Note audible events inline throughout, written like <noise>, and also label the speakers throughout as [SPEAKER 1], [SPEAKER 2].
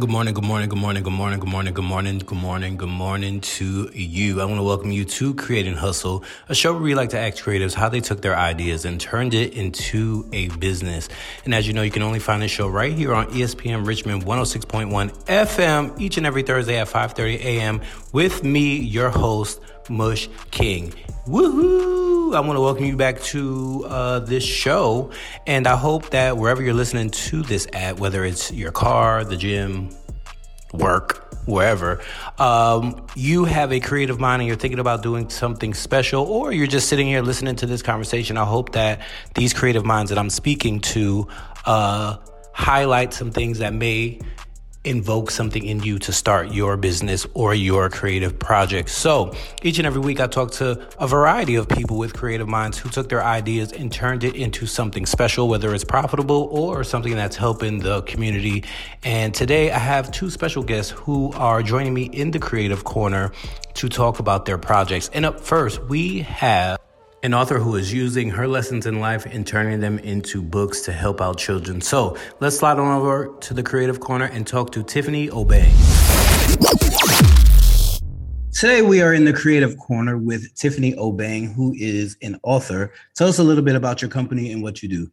[SPEAKER 1] morning, good morning, good morning, good morning, good morning, good morning, good morning, good morning, good morning to you. I want to welcome you to Create and Hustle, a show where we like to ask creatives how they took their ideas and turned it into a business. And as you know, you can only find this show right here on ESPN Richmond 106.1 FM each and every Thursday at 5:30 a.m. with me, your host, Mush King. Woohoo! I want to welcome you back to uh, this show, and I hope that wherever you're listening to this at, whether it's your car, the gym, work, wherever, um, you have a creative mind and you're thinking about doing something special, or you're just sitting here listening to this conversation. I hope that these creative minds that I'm speaking to uh, highlight some things that may invoke something in you to start your business or your creative project. So each and every week, I talk to a variety of people with creative minds who took their ideas and turned it into something special, whether it's profitable or something that's helping the community. And today, I have two special guests who are joining me in the creative corner to talk about their projects. And up first, we have an author who is using her lessons in life and turning them into books to help out children. So let's slide on over to the creative corner and talk to Tiffany Obeng. Today we are in the creative corner with Tiffany Obeng, who is an author. Tell us a little bit about your company and what you do.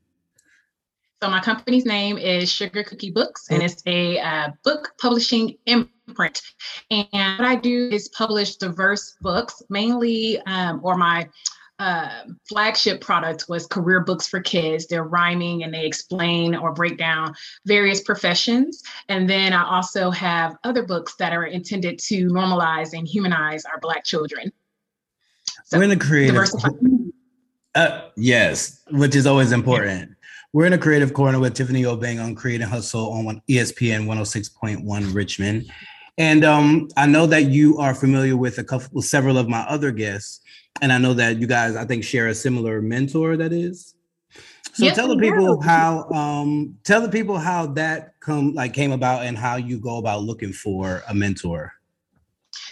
[SPEAKER 2] So my company's name is Sugar Cookie Books, and it's a uh, book publishing imprint. And what I do is publish diverse books, mainly, um, or my uh, flagship product was career books for kids. They're rhyming and they explain or break down various professions. And then I also have other books that are intended to normalize and humanize our Black children.
[SPEAKER 1] So, We're in a creative. Uh, yes, which is always important. Yeah. We're in a creative corner with Tiffany Obeng on Create and Hustle on ESPN 106.1 Richmond. And um, I know that you are familiar with a couple, several of my other guests and I know that you guys, I think, share a similar mentor. That is. So yes, tell the people how um tell the people how that come like came about and how you go about looking for a mentor.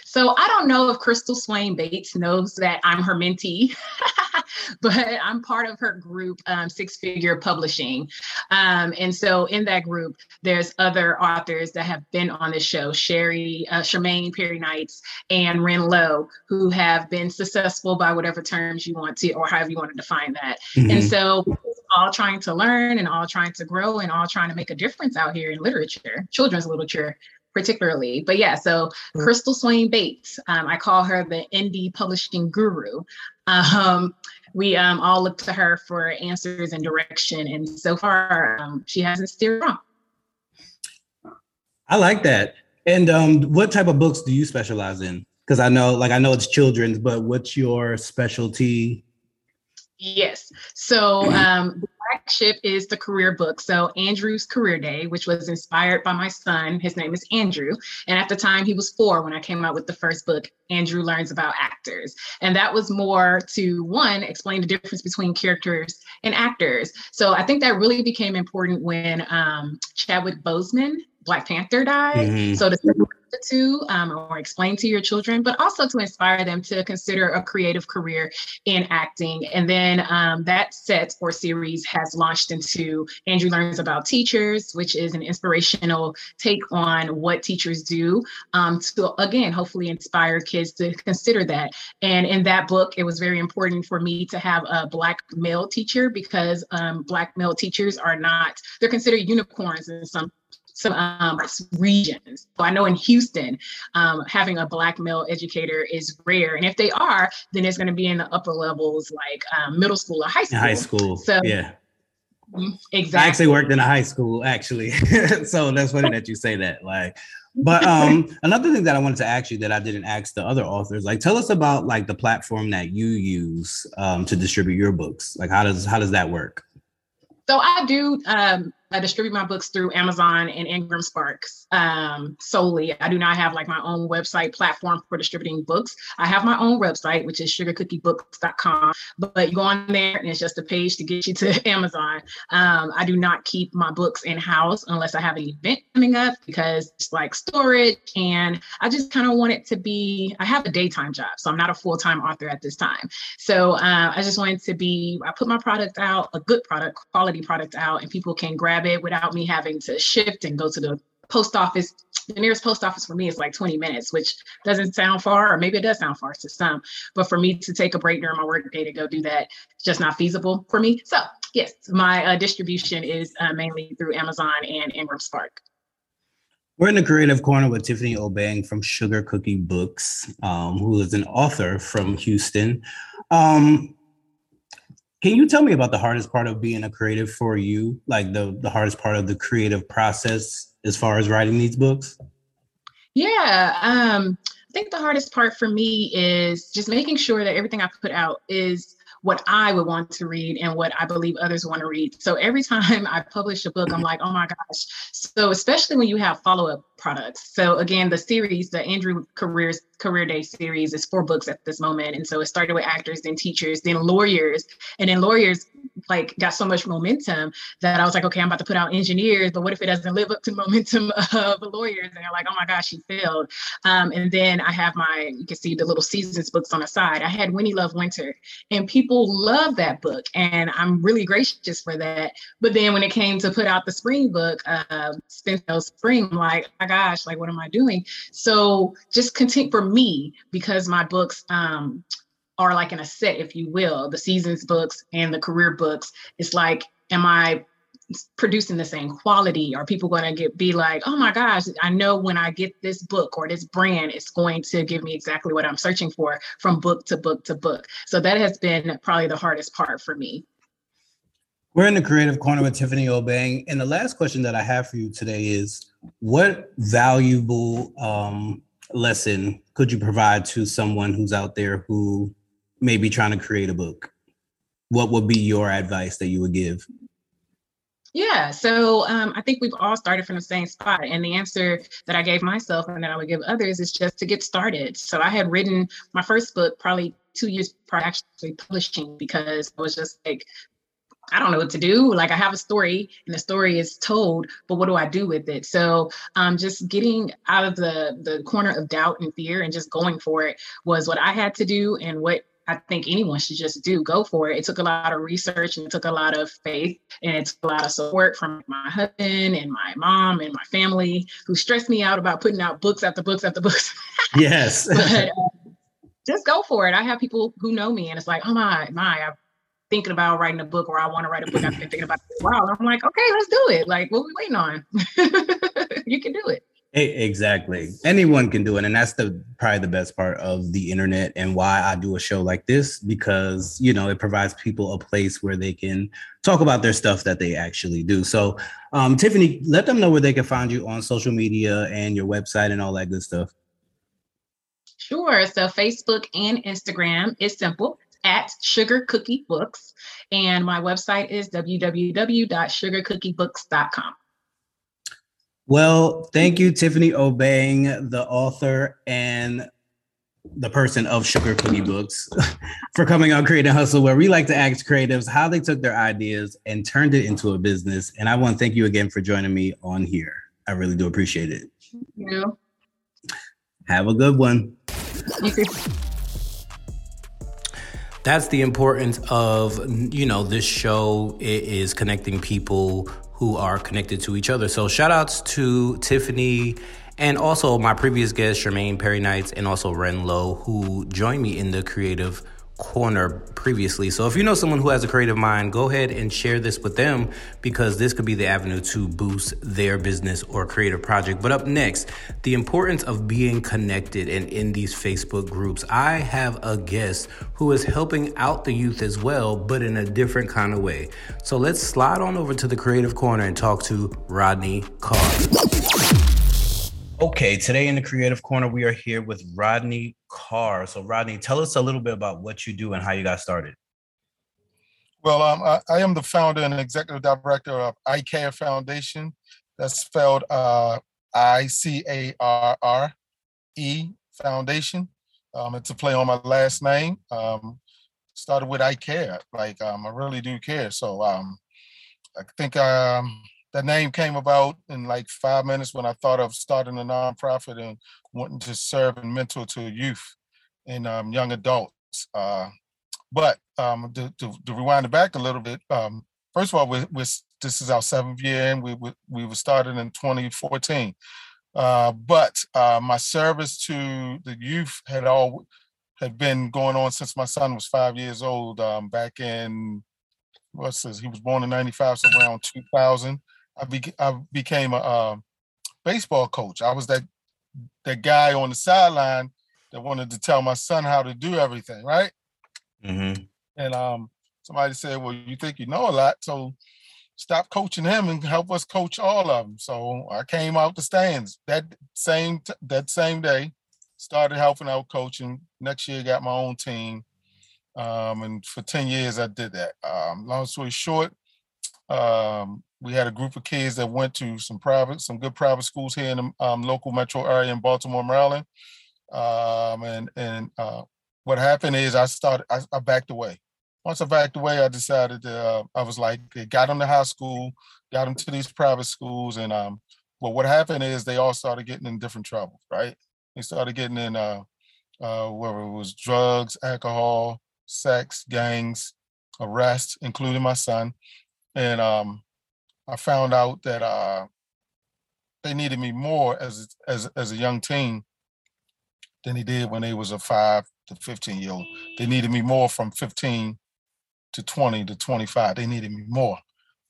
[SPEAKER 2] So I don't know if Crystal Swain Bates knows that I'm her mentee, <laughs> <laughs> but I'm part of her group, um, Six Figure Publishing. Um, and so in that group, there's other authors that have been on the show, Sherry, uh, Charmaine Perry Knights, and Ren Lowe, who have been successful by whatever terms you want to, or however you want to define that. Mm-hmm. And so all trying to learn and all trying to grow and all trying to make a difference out here in literature, children's literature particularly. But yeah, so mm. Crystal Swain Bates, um, I call her the indie publishing guru. <laughs> Um, we um, all look to her for answers and direction, and so far um, she hasn't steered wrong.
[SPEAKER 1] I like that. And um, what type of books do you specialize in? Because I know, like, I know it's children's, but what's your specialty?
[SPEAKER 2] Yes. So um, flagship is the career book. So Andrew's Career Day, which was inspired by my son. His name is Andrew. And at the time he was four when I came out with the first book, Andrew Learns About Actors. And that was more to one, explain the difference between characters and actors. So I think that really became important when um, Chadwick Boseman Black Panther died. Mm-hmm. So to to um, or explain to your children, but also to inspire them to consider a creative career in acting. And then um, that set or series has launched into Andrew Learns About Teachers, which is an inspirational take on what teachers do um, to, again, hopefully inspire kids to consider that. And in that book, it was very important for me to have a Black male teacher because um, Black male teachers are not, they're considered unicorns in some some um, regions. So I know in Houston, um, having a Black male educator is rare. And if they are, then it's going to be in the upper levels like um, middle school or high school.
[SPEAKER 1] High school.
[SPEAKER 2] So,
[SPEAKER 1] yeah.
[SPEAKER 2] Exactly.
[SPEAKER 1] I actually worked in a high school, actually. <laughs> so that's funny that you say that. Like, but um <laughs> another thing that I wanted to ask you that I didn't ask the other authors, like tell us about like the platform that you use um to distribute your books. Like how does how does that work?
[SPEAKER 2] So I do um I distribute my books through Amazon and Ingram Sparks um, solely. I do not have like my own website platform for distributing books. I have my own website, which is sugarcookiebooks.com. But you go on there and it's just a page to get you to <laughs> Amazon. Um, I do not keep my books in house unless I have an event coming up because it's like storage. And I just kind of want it to be, I have a daytime job. So I'm not a full time author at this time. So uh, I just wanted to be, I put my product out, a good product, quality product out, and people can grab it without me having to shift and go to the post office the nearest post office for me is like 20 minutes, which doesn't sound far, or maybe it does sound far to some. But for me to take a break during my work day to go do that, it's just not feasible for me. So yes, my uh, distribution is uh, mainly through Amazon and Ingram Spark.
[SPEAKER 1] We're in the creative corner with Tiffany Obeng from Sugar Cookie Books, um, who is an author from Houston. Um, can you tell me about the hardest part of being a creative for you? Like the, the hardest part of the creative process as far as writing these books?
[SPEAKER 2] Yeah. Um, I think the hardest part for me is just making sure that everything I put out is what I would want to read and what I believe others want to read. So every <laughs> time I publish a book, I'm like, oh my gosh. So especially when you have follow-up products. So again, the series, the Andrew Careers Career Day series is four books at this moment. And so it started with actors, then teachers, then lawyers. And then lawyers like got so much momentum that I was like, okay, I'm about to put out engineers, but what if it doesn't live up to the <laughs> momentum of the lawyers? And they're like, oh my gosh, she failed. Um, and then I have my, you can see the little seasons books on the side. I had Winnie Love Winter, and people love that book, and I'm really gracious for that. But then when it came to put out the spring book, uh, Spencer Spring, I'm like, oh my gosh, like what am I doing? So just continue for me because my books um, are like in a set, if you will, the seasons books and the career books. It's like, am I producing the same quality? Are people going to get be like, oh my gosh, I know when I get this book or this brand, it's going to give me exactly what I'm searching for from book to book to book. So that has been probably the hardest part for me.
[SPEAKER 1] We're in the creative corner with Tiffany Obeng. And the last question that I have for you today is what valuable um, lesson could you provide to someone who's out there who may be trying to create a book? What would be your advice that you would give?
[SPEAKER 2] Yeah, so um, I think we've all started from the same spot. And the answer that I gave myself and that I would give others is just to get started. So I had written my first book probably two years prior actually publishing because I was just like, I don't know what to do. Like I have a story and the story is told, but what do I do with it? So um, just getting out of the the corner of doubt and fear and just going for it was what I had to do and what I think anyone should just do. Go for it. It took a lot of research and it took a lot of faith and it took a lot of support from my husband and my mom and my family who stressed me out about putting out books after books after books. <laughs>
[SPEAKER 1] Yes. but, uh,
[SPEAKER 2] just go for it. I have people who know me and it's like, oh my, my, I've thinking about writing a book or I want to write a book. I've been thinking about it for a while. I'm like, okay, let's do it. Like, what are we waiting on? <laughs> you can do it.
[SPEAKER 1] Exactly. Anyone can do it. And that's the probably the best part of the internet and why I do a show like this, because you know, it provides people a place where they can talk about their stuff that they actually do. So um, Tiffany, let them know where they can find you on social media and your website and all that good stuff.
[SPEAKER 2] Sure. So Facebook and Instagram is simple at Sugar Cookie Books. And my website is www.sugarcookiebooks.com.
[SPEAKER 1] Well, thank you, Tiffany Obeng, the author and the person of Sugar Cookie Books, <laughs> for coming on Creative Hustle, where we like to ask creatives how they took their ideas and turned it into a business. And I want to thank you again for joining me on here. I really do appreciate it.
[SPEAKER 2] Thank you.
[SPEAKER 1] Have a good one. You too that's the importance of you know this show is connecting people who are connected to each other. So shout outs to tiffany and also my previous guest Charmaine Perry Knights and also Ren Lowe who joined me in the creative corner previously. So if you know someone who has a creative mind, go ahead and share this with them because this could be the avenue to boost their business or creative project. But up next, the importance of being connected and in these Facebook groups. I have a guest who is helping out the youth as well, but in a different kind of way. So let's slide on over to the creative corner and talk to Rodney Carr. Okay, today in the Creative Corner, we are here with Rodney Carr. So, Rodney, tell us a little bit about what you do and how you got started.
[SPEAKER 3] Well, um, I, I, am the founder and executive director of iCarre Foundation. That's spelled uh, I C A R R E Foundation. Um, it's a play on my last name. Um, started with I care, like um, I really do care. So um, I think um, the name came about in like five minutes when I thought of starting a nonprofit and wanting to serve and mentor to youth and um, young adults. Uh, but um, to, to, to, rewind it back a little bit, um, first of all, we're, we're this is our seventh year, and we we, we were started in 2014. Uh, but uh, my service to the youth had all had been going on since my son was five years old. Um, back in what's this? He was born in '95, so around 2000. I, be, I became a, a baseball coach. I was that that guy on the sideline that wanted to tell my son how to do everything, right?
[SPEAKER 1] Mm-hmm.
[SPEAKER 3] And um, somebody said, "Well, you think you know a lot, so stop coaching him and help us coach all of them." So I came out the stands that same t- that same day, started helping out coaching. Next year, got my own team, um, and for ten years I did that. Um, long story short, um, we had a group of kids that went to some private, some good private schools here in the um, local metro area in Baltimore, Maryland. Um, and and uh, what happened is I started, I, I, backed away. Once I backed away, I decided to, uh, I was like, they got them to high school, got them to these private schools. And um, well, what happened is they all started getting in different trouble, right? They started getting in, uh, uh, whether it was drugs, alcohol, sex, gangs, arrests, including my son. And um, I found out that uh, they needed me more as as as a young teen than he did when they was a five to 15 year old. They needed me more from 15 to 20 to 25. They needed me more.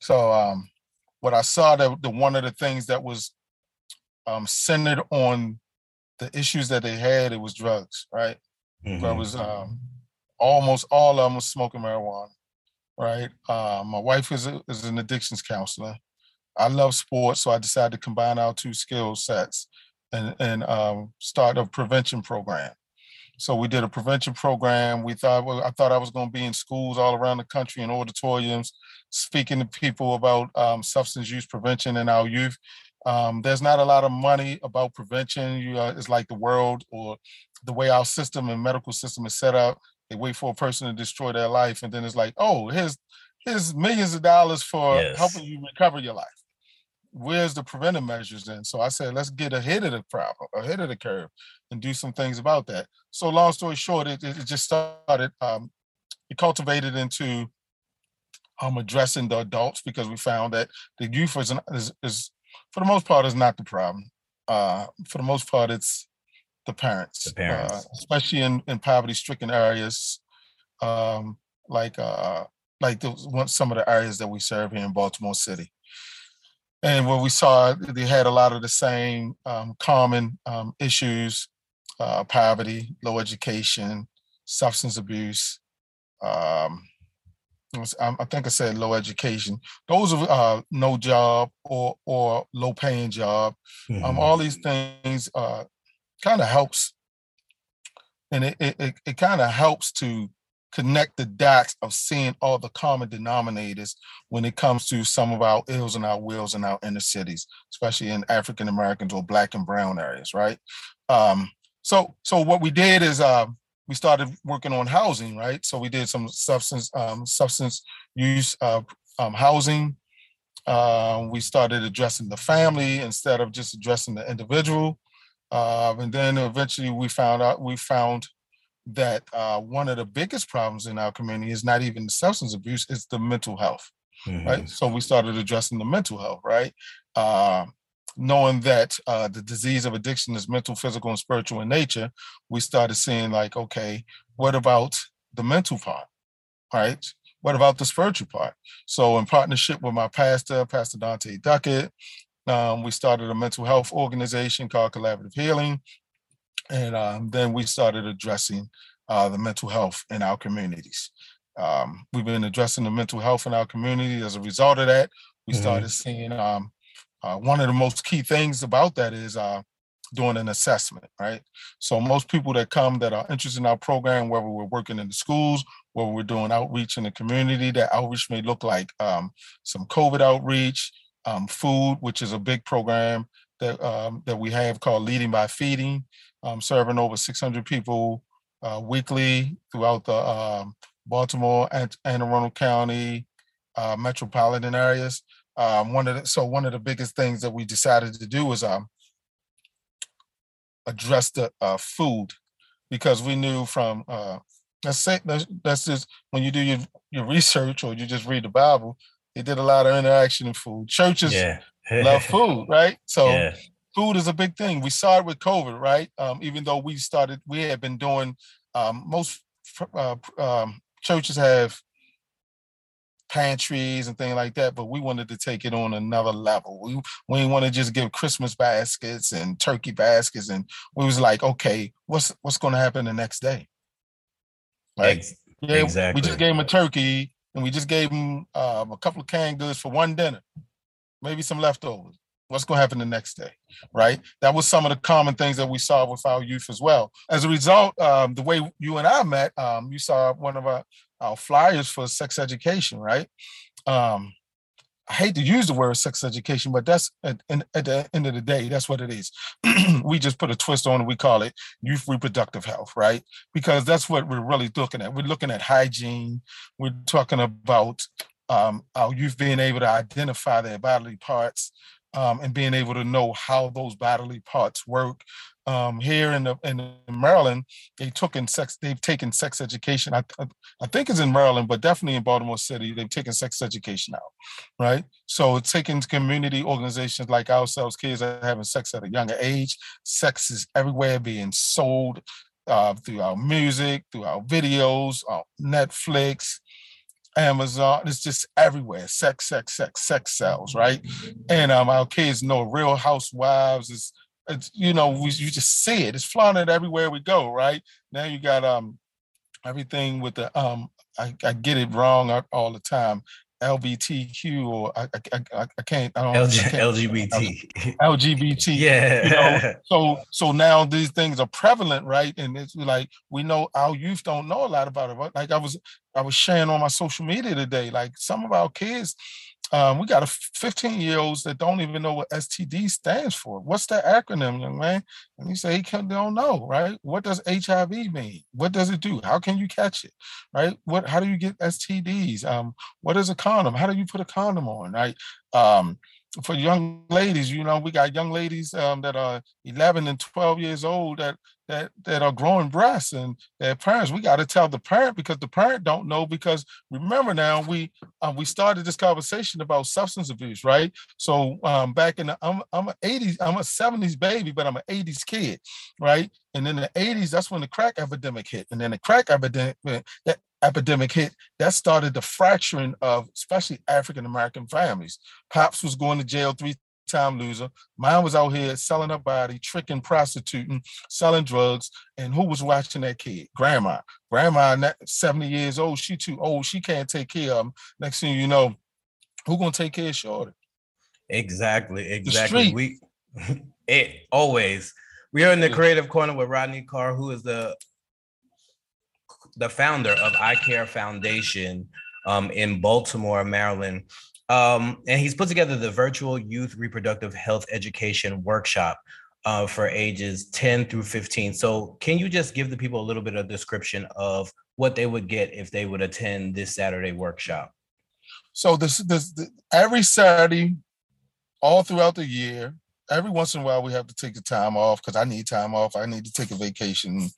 [SPEAKER 3] So um, what I saw that the one of the things that was um, centered on the issues that they had, it was drugs, right? Mm-hmm. It was um, almost all of them was smoking marijuana right? Uh, my wife is, a, is an addictions counselor. I love sports, so I decided to combine our two skill sets and, and um, start a prevention program. So we did a prevention program. We thought well, I thought I was going to be in schools all around the country in auditoriums, speaking to people about um, substance use prevention in our youth. Um, there's not a lot of money about prevention. You, uh, it's like the world or the way our system and medical system is set up. They wait for a person to destroy their life, and then it's like, oh, here's here's millions of dollars for yes. helping you recover your life. Where's the preventive measures then? So I said, let's get ahead of the problem, ahead of the curve, and do some things about that. So long story short, it, it just started. Um, it cultivated into um, addressing the adults because we found that the youth is, is, is for the most part is not the problem. Uh, for the most part, it's the parents,
[SPEAKER 1] the parents.
[SPEAKER 3] Uh, especially in, in poverty stricken areas, um, like uh, like the, one, some of the areas that we serve here in Baltimore City. And what we saw, they had a lot of the same um, common um, issues: uh, poverty, low education, substance abuse. Um, I think I said low education. Those are uh, no job or or low paying job. Um, mm-hmm. all these things uh, kind of helps and it, it, it kind of helps to connect the dots of seeing all the common denominators when it comes to some of our ills and our wills in our inner cities, especially in African Americans or black and brown areas, right? Um, so so what we did is uh, we started working on housing, right? So we did some substance um, substance use um, housing. Uh, we started addressing the family instead of just addressing the individual. Uh, and then eventually we found out we found that uh, one of the biggest problems in our community is not even the substance abuse; it's the mental health. Mm-hmm. Right. So we started addressing the mental health. Right. Uh, knowing that uh, the disease of addiction is mental, physical, and spiritual in nature, we started seeing like, okay, what about the mental part? Right. What about the spiritual part? So, in partnership with my pastor, Pastor Dante Duckett, um, we started a mental health organization called Collaborative Healing. And um, then we started addressing uh, the mental health in our communities. Um, we've been addressing the mental health in our community. As a result of that, we mm-hmm. started seeing um, uh, one of the most key things about that is uh, doing an assessment, right? So most people that come that are interested in our program, whether we're working in the schools, whether we're doing outreach in the community, that outreach may look like um, some COVID outreach, um, food, which is a big program that um, that we have called Leading by Feeding, um, serving over 600 people uh, weekly throughout the um, Baltimore and Anne Arundel County uh, metropolitan areas. Um, one of the, so one of the biggest things that we decided to do was um, address the uh, food because we knew from uh, let's say that's, that's just when you do your, your research or you just read the Bible, They did a lot of interaction in food. Churches
[SPEAKER 1] Yeah. <laughs>
[SPEAKER 3] love food, right? So
[SPEAKER 1] yeah.
[SPEAKER 3] food is a big thing. We saw it with COVID, right? Um, even though we started, we had been doing um, most uh, um, churches have pantries and things like that, but we wanted to take it on another level. We we didn't want to just give Christmas baskets and turkey baskets, and we was like, okay, what's what's going to happen the next day? Right?
[SPEAKER 1] Ex-
[SPEAKER 3] Yeah, we just gave them a turkey, and we just gave them um, a couple of canned goods for one dinner, maybe some leftovers. What's going to happen the next day, right? That was some of the common things that we saw with our youth as well. As a result, um, the way you and I met, um, you saw one of our, our flyers for sex education, right? Um, I hate to use the word sex education, but that's at, at the end of the day, that's what it is. <clears throat> we just put a twist on it. We call it youth reproductive health, right? Because that's what we're really looking at. We're looking at hygiene. We're talking about um, our youth being able to identify their bodily parts um, and being able to know how those bodily parts work. Um, here in the in Maryland, they took in sex. They've taken sex education. I, I I think it's in Maryland, but definitely in Baltimore City, they've taken sex education out, right? So it's taking community organizations like ourselves, kids are having sex at a younger age. Sex is everywhere being sold uh, through our music, through our videos, uh, Netflix, Amazon. It's just everywhere. Sex, sex, sex, sex sells, right? And um, our kids know Real Housewives is. It's, you know, we you just see it. It's flaunted everywhere we go, right? Now you got um everything with the um I, I get it wrong all- the time. LBTQ or I I, I, I can't I don't I can't-
[SPEAKER 1] LGBT.
[SPEAKER 3] LGBT. <laughs>
[SPEAKER 1] yeah.
[SPEAKER 3] You know, so so now these things are prevalent, right? And it's like we know our youth don't know a lot about it. But like I was I was sharing on my social media today, like some of our kids, um, we got a 15 year olds that don't even know what STD stands for. What's that acronym, young man? And you say he can, don't know, right? What does HIV mean? What does it do? How can you catch it, right? What? How do you get STDs? Um, what is a condom? How do you put a condom on, right? Um, for young ladies, you know, we got young ladies um, that are 11 and 12 years old that that that are growing breasts and their parents. We got to tell the parent because the parent don't know. Because remember now, we uh, we started this conversation about substance abuse, right? So um, back in the I'm I'm an 80s, I'm a 70s baby, but I'm an 80s kid, right? And in the 80s, that's when the crack epidemic hit, and then the crack epidemic that epidemic hit, that started the fracturing of especially African American families. Pops was going to jail three time loser. Mine was out here selling her body, tricking, prostituting, selling drugs. And who was watching that kid? Grandma. Grandma, 70 years old, she too old. She can't take care of him. Next thing you know, who gonna take care of Shorty?
[SPEAKER 1] Exactly, exactly. We <laughs> it always. We are in the creative corner with Rodney Carr, who is the the founder of iCarre Foundation um, in Baltimore, Maryland. Um, and he's put together the virtual youth reproductive health education workshop uh, for ages 10 through 15. So, can you just give the people a little bit of description of what they would get if they would attend this Saturday workshop?
[SPEAKER 3] So this this the, every Saturday, all throughout the year, every once in a while we have to take the time off because I need time off. I need to take a vacation.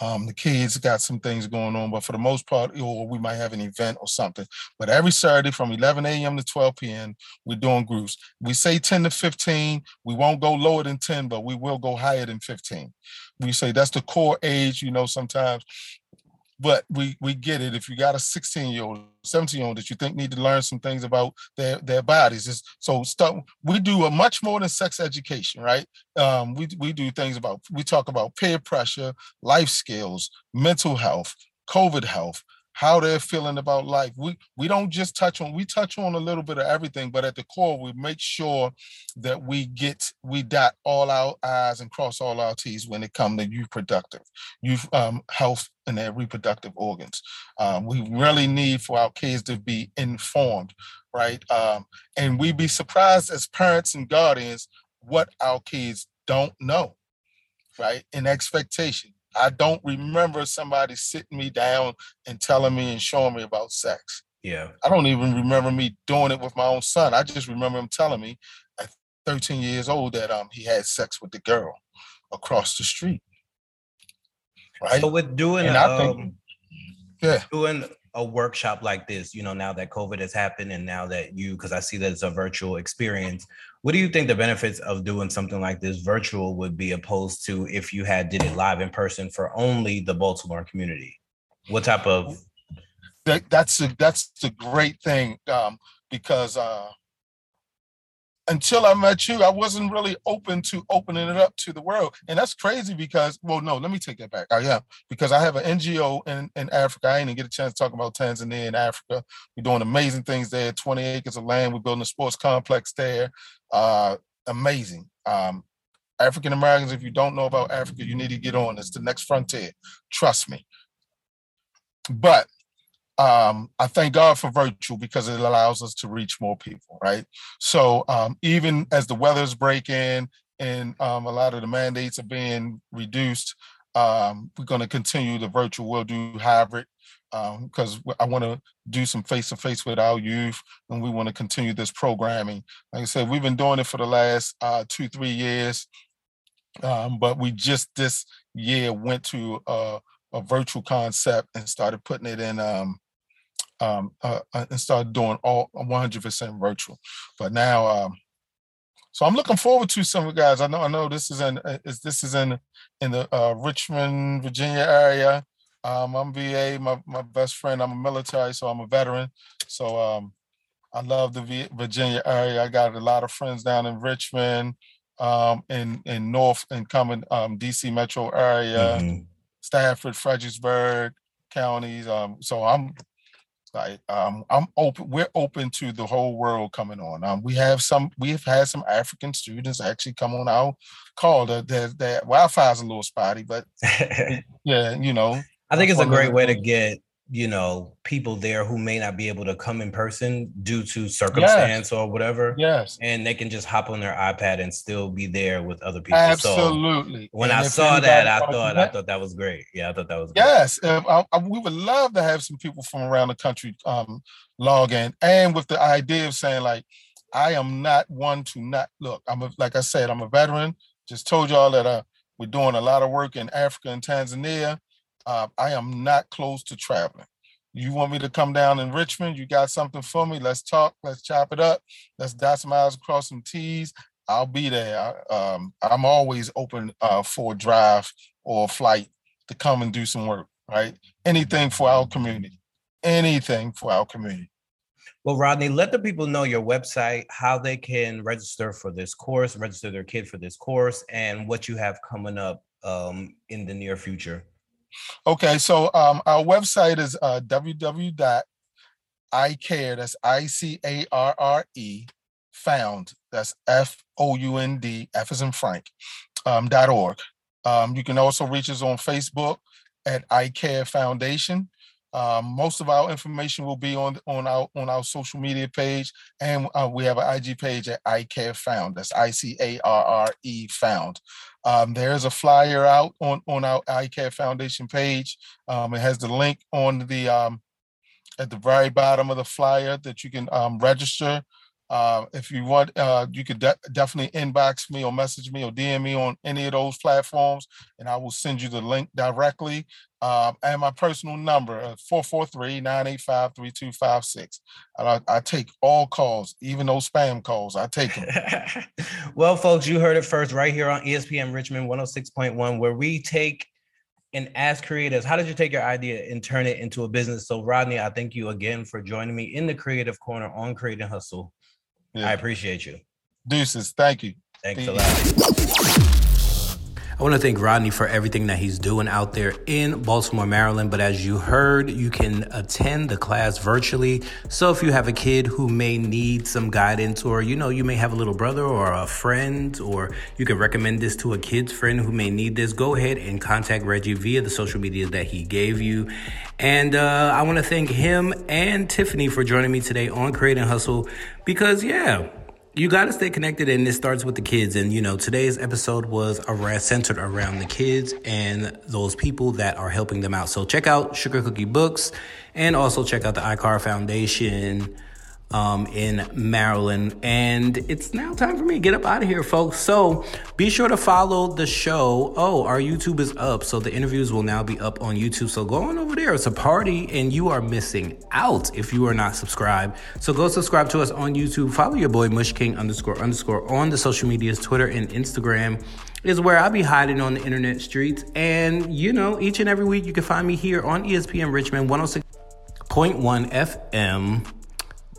[SPEAKER 3] Um, the kids got some things going on, but for the most part, or we might have an event or something. But every Saturday from 11 a.m. to 12 p.m., we're doing groups. We say 10 to 15. We won't go lower than 10, but we will go higher than 15. We say that's the core age, you know, sometimes but we we get it. If you got a 16 year old 17 year old that you think need to learn some things about their their bodies it's, so stuff we do a much more than sex education right? Um we, we do things about we talk about peer pressure life skills mental health covid health how they're feeling about life we we don't just touch on we touch on a little bit of everything but at the core we make sure that we get we dot all our i's and cross all our t's when it comes to youth productive youth um, health and their reproductive organs. Um, we really need for our kids to be informed, right? Um, and we be surprised as parents and guardians what our kids don't know, right? In expectation. I don't remember somebody sitting me down and telling me and showing me about sex.
[SPEAKER 1] Yeah.
[SPEAKER 3] I don't even remember me doing it with my own son. I just remember him telling me at 13 years old that um he had sex with the girl across the street. Right?
[SPEAKER 1] So with doing
[SPEAKER 3] And I think-
[SPEAKER 1] um,
[SPEAKER 3] yeah.
[SPEAKER 1] doing a workshop like this, you know, now that COVID has happened and now that you, because I see that it's a virtual experience, what do you think the benefits of doing something like this virtual would be opposed to if you had did it live in person for only the Baltimore community? What type of
[SPEAKER 3] that, that's a, that's the great thing um, because uh, until I met you, I wasn't really open to opening it up to the world. And that's crazy because, well, no, let me take that back. I am because I have an NGO in, in Africa. I didn't get a chance to talk about Tanzania and Africa. We're doing amazing things there, 20 acres of land. We're building a sports complex there. Uh, amazing. Um, African Americans, if you don't know about Africa, you need to get on. It's the next frontier. Trust me. But um, I thank God for virtual because it allows us to reach more people, right? So um, even as the weather's breaking and um, a lot of the mandates are being reduced, um, we're going to continue the virtual. We'll do hybrid because um, I want to do some face to face with our youth, and we want to continue this programming. Like I said, we've been doing it for the last uh, two, three years, um, but we just this year went to a, a virtual concept and started putting it in um, um, uh, uh, and started doing all 100% virtual. But now, um, so I'm looking forward to some of the guys. I know, I know this is in, uh, is this is in in the uh, Richmond, Virginia area. Um, I'm VA. My my best friend. I'm a military, so I'm a veteran. So um, I love the v- Virginia area. I got a lot of friends down in Richmond, um, in in North and coming um, DC metro area, mm-hmm. Stafford, Fredericksburg counties. Um, so I'm like um, I'm open. We're open to the whole world coming on. Um, we have some. We've had some African students actually come on our call. That that, that Wi-Fi's a little spotty, but <laughs> yeah, you know.
[SPEAKER 1] I think it's a great way to get you know people there who may not be able to come in person due to circumstance yes. or whatever
[SPEAKER 3] yes.
[SPEAKER 1] and they can just hop on their ipad and still be there with other people.
[SPEAKER 3] Absolutely.
[SPEAKER 1] so when and i saw that i thought i thought that was great. Yeah i thought that was great.
[SPEAKER 3] yes I, I, we would love to have some people from around the country um, log in and with the idea of saying like i am not one to not look i'm a, like i said i'm a veteran. Just told y'all that uh, we're doing a lot of work in africa and tanzania uh, I am not close to traveling. You want me to come down in Richmond? You got something for me? Let's talk. Let's chop it up. Let's dot some I's across some T's. I'll be there. I, um, I'm always open uh, for a drive or a flight to come and do some work, right? Anything for our community. Anything for our community.
[SPEAKER 1] Well, Rodney, let the people know your website, how they can register for this course, register their kid for this course, and what you have coming up um, in the near future.
[SPEAKER 3] Okay, so um, our website is uh, www.icare, that's I C A R R E, found, that's F O U N D, F is in Frank, um, dot org. Um, you can also reach us on Facebook at iCarre Foundation. Um, most of our information will be on on our on our social media page, and uh, we have an IG page at iCarre Found. That's I C A R R E Found. Um, there's a flyer out on on our iCarre Foundation page. Um, it has the link on the um, at the very bottom of the flyer that you can um, register uh, if you want, uh, you could de- definitely inbox me or message me or DM me on any of those platforms, and I will send you the link directly. Uh, and my personal number, uh, 443-985-3256. I, I take all calls, even those spam calls. I take them. <laughs>
[SPEAKER 1] well, folks, you heard it first right here on ESPN Richmond 106.1, where we take and ask creatives, how did you take your idea and turn it into a business? So, Rodney, I thank you again for joining me in the Creative Corner on Creating Hustle. Yeah. I appreciate you.
[SPEAKER 3] Deuces. Thank you.
[SPEAKER 1] Thanks Peace. a lot. I want to thank Rodney for everything that he's doing out there in Baltimore, Maryland. But as you heard, you can attend the class virtually. So if you have a kid who may need some guidance, or you know, you may have a little brother or a friend, or you can recommend this to a kid's friend who may need this, go ahead and contact Reggie via the social media that he gave you. And uh, I want to thank him and Tiffany for joining me today on Creating Hustle because, yeah, you got to stay connected and it starts with the kids. And you know today's episode was around, centered around the kids and those people that are helping them out. So check out sugar cookie books and also check out the iCarre foundation
[SPEAKER 4] um, in Maryland. And it's now time for me to get up out of here, folks. So be sure to follow the show. Oh, our YouTube is up. So the interviews will now be up on YouTube. So go on over there. It's a party and you are missing out if you are not subscribed. So go subscribe to us on YouTube. Follow your boy Mush King underscore underscore on the social medias, Twitter and Instagram is where I'll be hiding on the internet streets. And, you know, each and every week you can find me here on ESPN Richmond 106.1 FM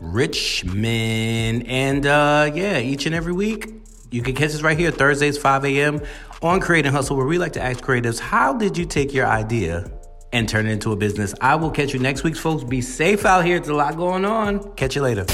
[SPEAKER 4] Richmond. And uh, yeah, each and every week, you can catch us right here Thursdays, 5 a.m. on Create and Hustle, where we like to ask creatives, how did you take your idea and turn it into a business? I will catch you next week, folks. Be safe out here. It's a lot going on. Catch you later.